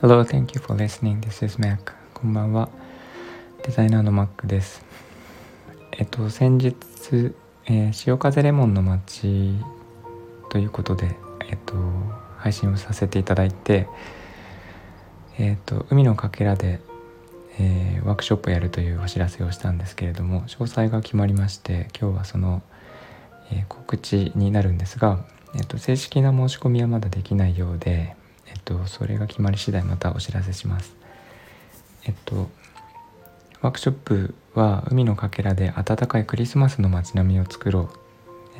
Hello, thank you for listening. This is Mac. こんばんは。デザイナーの Mac です。えっと、先日、えー、潮風レモンの街ということで、えっと、配信をさせていただいて、えっと、海のかけらで、えー、ワークショップをやるというお知らせをしたんですけれども、詳細が決まりまして、今日はその、え、告知になるんですが、えっと、正式な申し込みはまだできないようで、えっと、それが決まり次第またお知らせします。えっと、ワークショップは海のかけらで暖かいクリスマスの街並みを作ろう、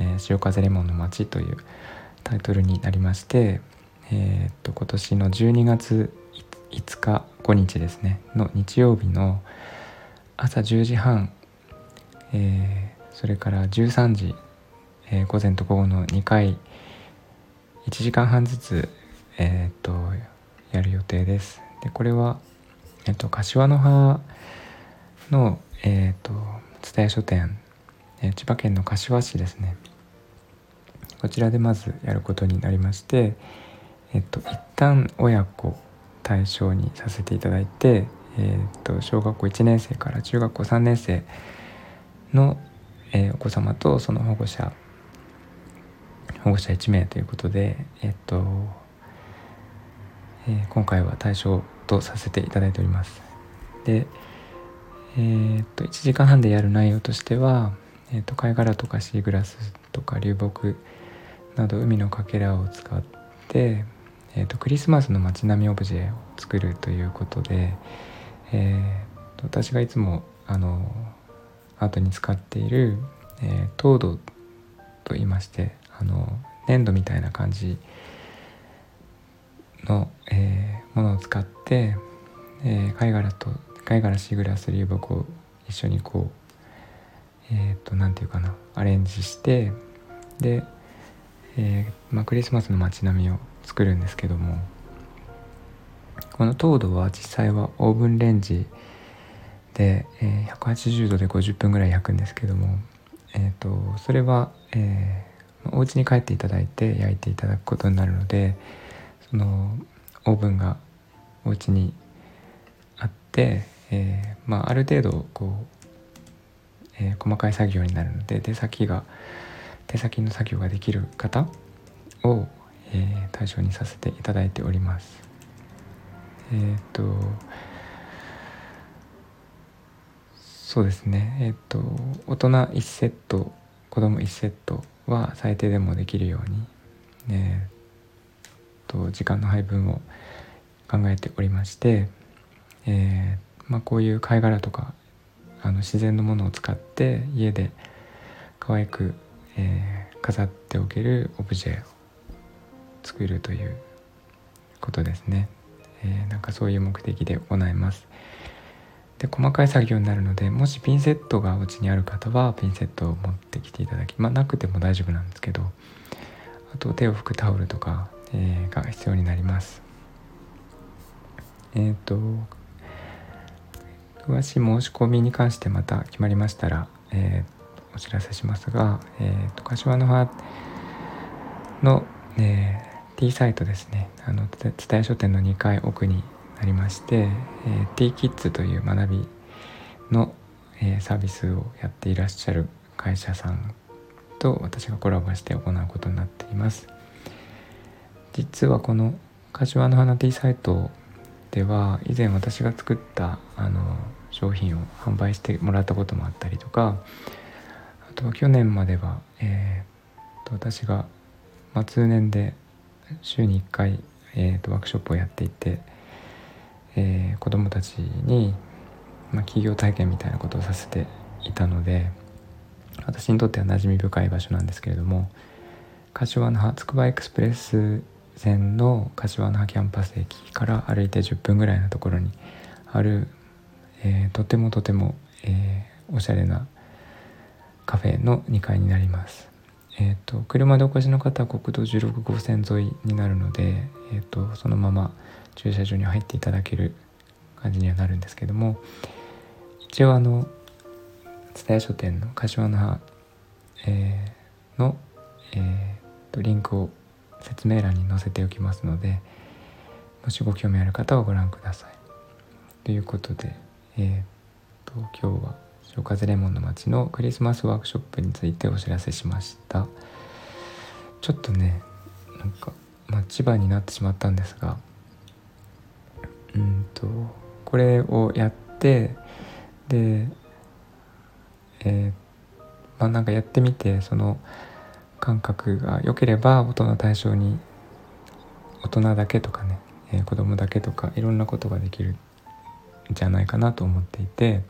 えー、潮風レモンの街というタイトルになりまして、えー、っと今年の12月5日5日ですねの日曜日の朝10時半、えー、それから13時、えー、午前と午後の2回1時間半ずつ、えー、っとやる予定です。でこれは、えっと、柏の葉の、えっと蔦屋書店、え千葉県の柏市ですねこちらでまずやることになりまして、えっと、一旦親子対象にさせていただいて、えっと小学校1年生から中学校3年生の、えー、お子様とその保護者保護者1名ということで、えっとえー、今回は対象とさせていただいております。で、えー、っと1時間半でやる内容としては、えー、っと貝殻とかシーグラスとか流木など海のかけらを使って、えー、っとクリスマスの街並みオブジェを作るということで、えー、私がいつもあのアートに使っている、えー、糖度と言いましてあの粘土みたいな感じの、えー、ものを使って、えー、貝殻と貝殻シーグラス流木を一緒にこうえっ、ー、と何て言うかなアレンジしてで、えーまあ、クリスマスの街並みを作るんですけどもこの糖度は実際はオーブンレンジで、えー、180度で50分ぐらい焼くんですけども、えーと、それは、えお家に帰っていただいて焼いていただくことになるのでそのオーブンがお家にあって、えー、まあ、ある程度こう、えー、細かい作業になるので手先が手先の作業ができる方を、えー、対象にさせていただいております。えっ、とそうですねえっ、と大人1セット子供1セットは最低でもできるように、えー、と時間の配分を考えておりまして、えー、まあ、こういう貝殻とかあの自然のものを使って家で可愛く、えー、飾っておけるオブジェを作るということですね、えー、なんかそういう目的で行います。で細かい作業になるのでもしピンセットがお家にある方はピンセットを持ってきていただきまあなくても大丈夫なんですけどあと手を拭くタオルとか、えー、が必要になります。えっ、と詳しい申し込みに関してまた決まりましたら、えー、お知らせしますが、えーと、柏の葉の、えー、T サイトですね。あの蔦屋書店の2階奥になりまして、え、T-Kids という学びの、えー、サービスをやっていらっしゃる会社さんと私がコラボして行うことになっています。実はこの柏の花 T サイトでは以前私が作ったあの商品を販売してもらったこともあったりとかあとは去年までは、えー、と私が、まあ、通年で週に1回、えー、とワークショップをやっていてえー、子どもたちに、まあ、企業体験みたいなことをさせていたので私にとっては馴染み深い場所なんですけれども柏の葉つくばエクスプレス線の柏の葉キャンパス駅から歩いて10分ぐらいのところにある、えー、とてもとても、えー、おしゃれなカフェの2階になります。えーと、車でお越しの方は国道16号線沿いになるので、えーとそのまま駐車場に入っていただける感じにはなるんですけども一応あの蔦屋書店の柏の葉、えー、の、えー、とリンクを説明欄に載せておきますのでもしご興味ある方はご覧ください。ということで、えー、っと今日は潮風レモンの街のクリスマスワークショップについてお知らせしました。ちょっとねなんか、まあ、千葉になってしまったんですがうんとこれをやってでえー、まあなんかやってみてその感覚が良ければ大人対象に大人だけとかねえー、子供だけとかいろんなことができるんじゃないかなと思っていて、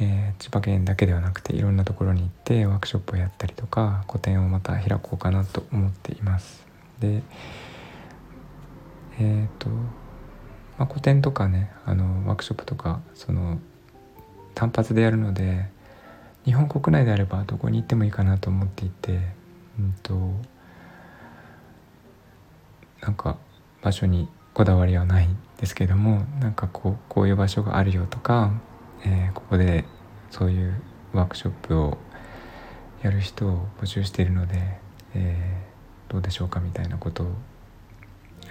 えー、千葉県だけではなくていろんなところに行ってワークショップをやったりとか個展をまた開こうかなと思っています。でえっ、ー、と、まあ、個展とかねあのワークショップとかその単発でやるので日本国内であればどこに行ってもいいかなと思っていて、うんとなんか場所にこだわりはないんですけどもなんかこうこういう場所があるよとか、えー、ここでそういうワークショップをやる人を募集しているので、えー、どうでしょうかみたいなことを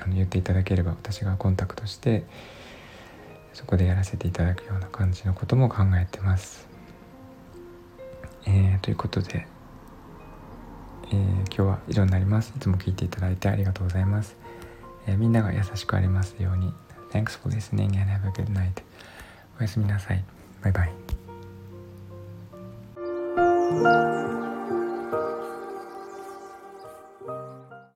あの言っていただければ私がコンタクトしてそこでやらせていただくような感じのことも考えてます。えー、ということで、えー、今日は以上になります。いつも聞いていただいてありがとうございます。えみんなが優しくありますように Thanks for listening and have a good night おやすみなさいバイバイ